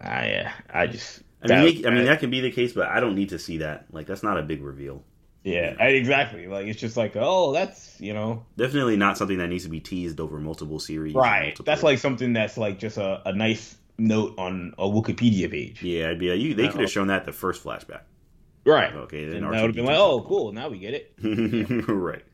I, I just. I mean, that, I mean that can be the case, but I don't need to see that. Like, that's not a big reveal. Yeah, exactly. Like, it's just like, oh, that's you know, definitely not something that needs to be teased over multiple series. Right. Multiple... That's like something that's like just a, a nice note on a Wikipedia page. Yeah, I'd be like, you, they could have shown that the first flashback. Right. Okay. Then that would have been like, oh, cool. Now we get it. right.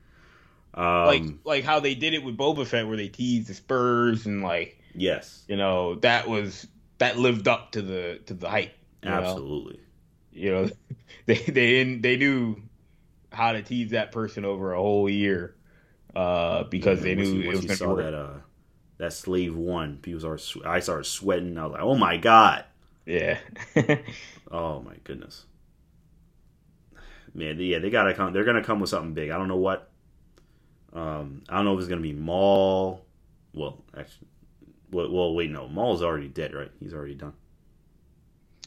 Um, like like how they did it with Boba Fett, where they teased the Spurs and like yes, you know that was that lived up to the to the hype. Absolutely. Know? You know, they they didn't they knew how to tease that person over a whole year uh, because yeah, they knew you, it was going to be that uh, that slave one. People started I started sweating. I was like, oh my god. Yeah. oh my goodness. Man, yeah, they gotta come. They're gonna come with something big. I don't know what. Um, I don't know if it's gonna be Maul. Well, actually, well, well, wait, no, Maul's already dead, right? He's already done.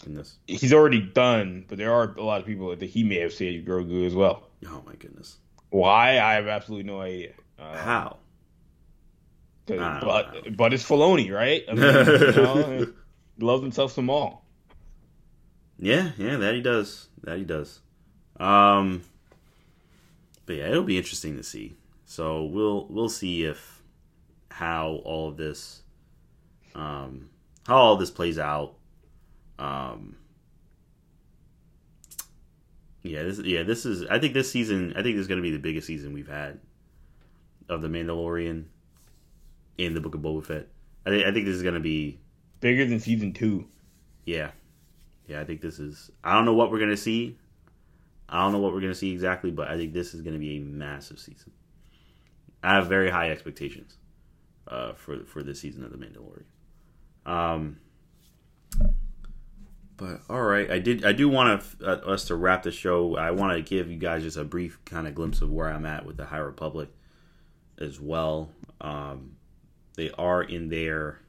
In this, he's already done, but there are a lot of people that he may have saved Grogu as well. Oh my goodness! Why? I have absolutely no idea. Uh, How? But but it's Filoni, right? I mean, you know, loves himself some Maul. Yeah, yeah, that he does. That he does. Um, but yeah, it'll be interesting to see. So we'll we'll see if how all of this, um, how all this plays out. Um, yeah, this yeah this is I think this season I think this is going to be the biggest season we've had of the Mandalorian in the Book of Boba Fett. I think I think this is going to be bigger than season two. Yeah, yeah, I think this is. I don't know what we're gonna see. I don't know what we're gonna see exactly, but I think this is gonna be a massive season. I have very high expectations uh, for for this season of The Mandalorian. Um, but all right, I did. I do want uh, us to wrap the show. I want to give you guys just a brief kind of glimpse of where I'm at with the High Republic as well. Um, they are in their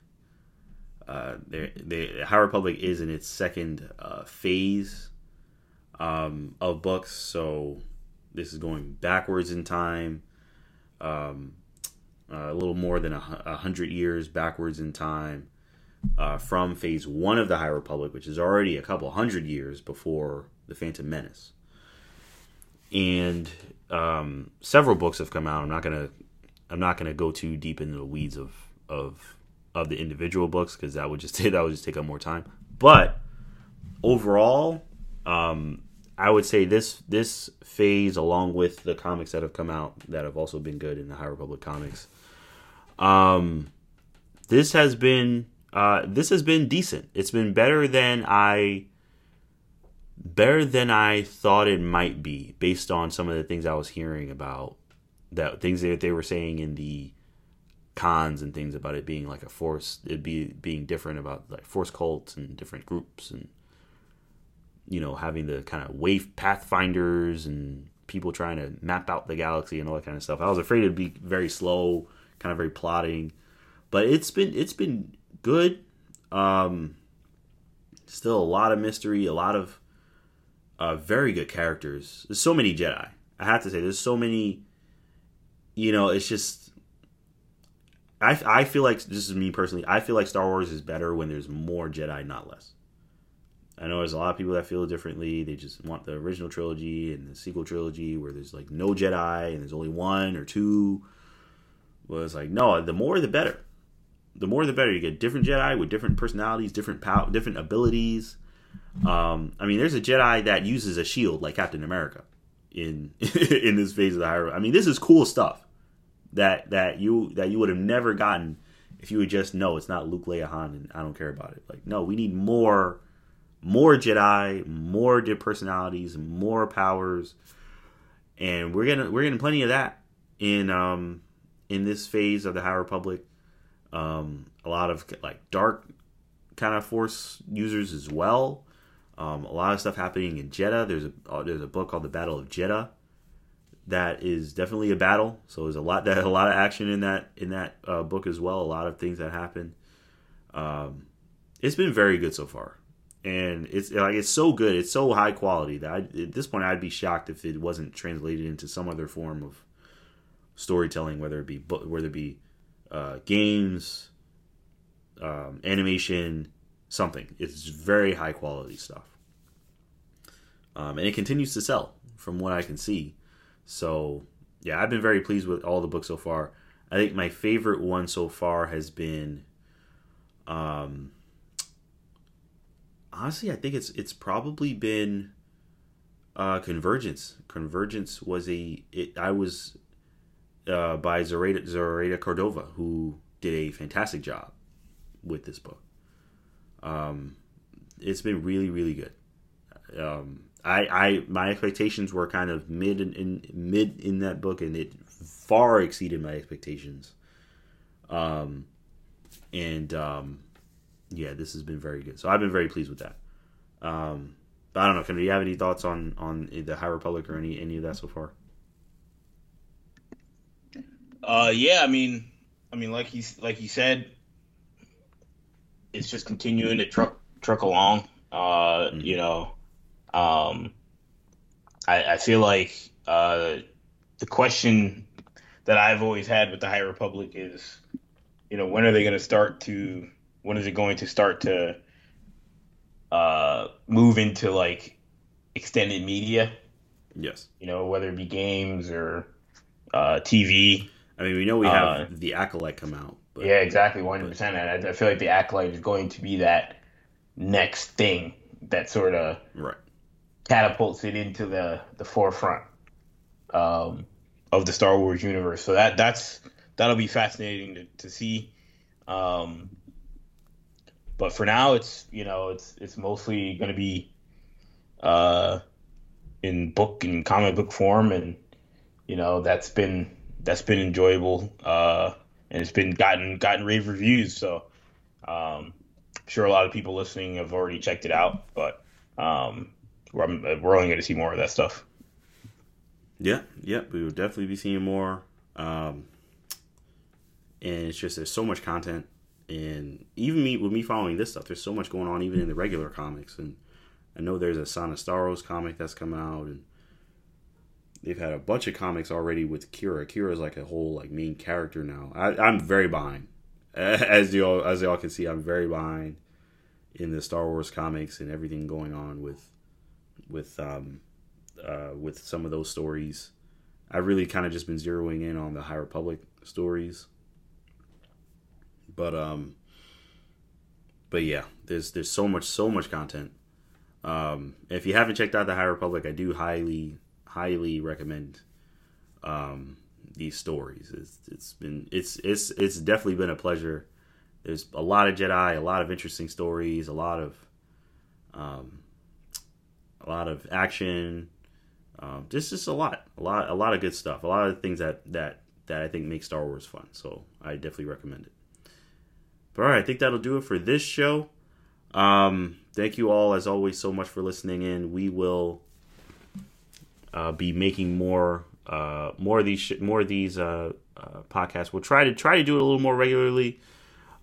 uh, the High Republic is in its second uh, phase um, of books, so this is going backwards in time, um, uh, a little more than a, a, hundred years backwards in time uh, from Phase One of the High Republic, which is already a couple hundred years before the Phantom Menace, and um, several books have come out. I'm not gonna I'm not gonna go too deep into the weeds of of of the individual books because that would just that would just take up more time. But overall, um, I would say this this phase, along with the comics that have come out that have also been good in the High Republic comics, um, this has been uh, this has been decent. It's been better than I better than I thought it might be based on some of the things I was hearing about that things that they were saying in the cons and things about it being like a force it be being different about like force cults and different groups and you know having the kind of wave pathfinders and people trying to map out the galaxy and all that kind of stuff. I was afraid it'd be very slow kind of very plotting but it's been it's been good. Um still a lot of mystery a lot of uh very good characters. There's so many jedi. I have to say there's so many you know it's just I, I feel like this is me personally. I feel like Star Wars is better when there's more Jedi, not less. I know there's a lot of people that feel differently. They just want the original trilogy and the sequel trilogy where there's like no Jedi and there's only one or two. Well, it's like no, the more the better. The more the better. You get different Jedi with different personalities, different power, different abilities. Um, I mean, there's a Jedi that uses a shield like Captain America in in this phase of the high. I mean, this is cool stuff that that you that you would have never gotten if you would just know it's not Luke Leia Han and I don't care about it. Like no, we need more more Jedi, more personalities, more powers, and we're gonna we're getting plenty of that in um in this phase of the High Republic. Um, a lot of like dark kind of force users as well. Um, a lot of stuff happening in Jedha. There's a uh, there's a book called The Battle of Jedha that is definitely a battle. So there's a lot that a lot of action in that in that uh, book as well. A lot of things that happen. Um, it's been very good so far, and it's like it's so good. It's so high quality that I, at this point I'd be shocked if it wasn't translated into some other form of storytelling, whether it be whether it be uh, games, um, animation, something. It's very high quality stuff, um, and it continues to sell from what I can see. So yeah, I've been very pleased with all the books so far. I think my favorite one so far has been, um, honestly, I think it's it's probably been uh, Convergence. Convergence was a it, I was uh, by Zoraida, Zoraida Cordova, who did a fantastic job with this book. Um, it's been really, really good. Um, I, I my expectations were kind of mid in, in, mid in that book, and it far exceeded my expectations. Um, and um, yeah, this has been very good. So I've been very pleased with that. Um, but I don't know. Can do you have any thoughts on on the High Republic or any any of that so far? Uh, yeah. I mean, I mean, like he's like he said, it's just continuing to truck truck along. Uh, mm-hmm. you know, um, I, I feel like uh, the question that I've always had with the High Republic is you know, when are they going to start to? When is it going to start to uh, move into like extended media? Yes. You know, whether it be games or uh, TV. I mean, we know we have uh, the Acolyte come out. But, yeah, exactly, one hundred percent. I, I feel like the Acolyte is going to be that next thing that sort of right catapults it into the the forefront um, of the Star Wars universe. So that that's that'll be fascinating to, to see. Um, but for now, it's you know it's it's mostly going to be uh, in book and comic book form, and you know that's been that's been enjoyable, uh, and it's been gotten gotten rave reviews. So um, I'm sure a lot of people listening have already checked it out, but um, we're, we're only going to see more of that stuff. Yeah, yeah, we will definitely be seeing more. Um, and it's just there's so much content, and even me with me following this stuff, there's so much going on even in the regular comics. And I know there's a Starros comic that's coming out, and they've had a bunch of comics already with Kira. Kira is like a whole like main character now. I, I'm very behind, as you all as y'all can see. I'm very behind in the Star Wars comics and everything going on with with um, uh, with some of those stories. I've really kind of just been zeroing in on the High Republic stories, but um, but yeah, there's there's so much so much content. Um, if you haven't checked out the High Republic, I do highly highly recommend um, these stories. It's it's been it's it's it's definitely been a pleasure. There's a lot of Jedi, a lot of interesting stories, a lot of um, a lot of action. Um, just just a lot, a lot, a lot of good stuff. A lot of things that that that I think make Star Wars fun. So I definitely recommend it. But all right, I think that'll do it for this show. Um, thank you all, as always, so much for listening in. We will uh, be making more uh, more of these sh- more of these uh, uh, podcasts. We'll try to try to do it a little more regularly.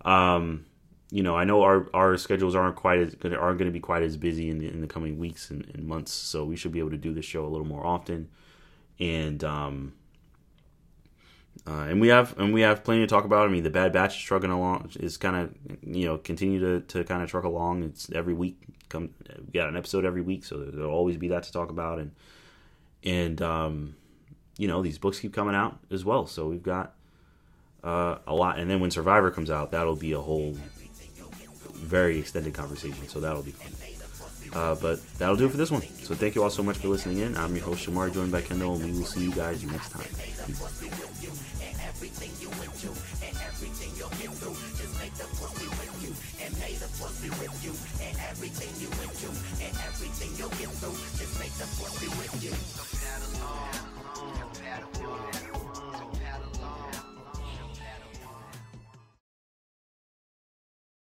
Um, you know, I know our, our schedules aren't quite as aren't going to be quite as busy in the, in the coming weeks and, and, months, so we should be able to do this show a little more often, and um, uh, and we have and we have plenty to talk about. I mean, the Bad Batch is trucking along is kind of you know continue to, to kind of truck along. It's every week come we got an episode every week, so there'll always be that to talk about, and and um, you know these books keep coming out as well, so we've got uh, a lot. And then when Survivor comes out, that'll be a whole very extended conversation, so that'll be fun. Uh, but that'll do it for this one. So thank you all so much for listening in. I'm your host Shamar, joined by Kendall, and we will see you guys next time.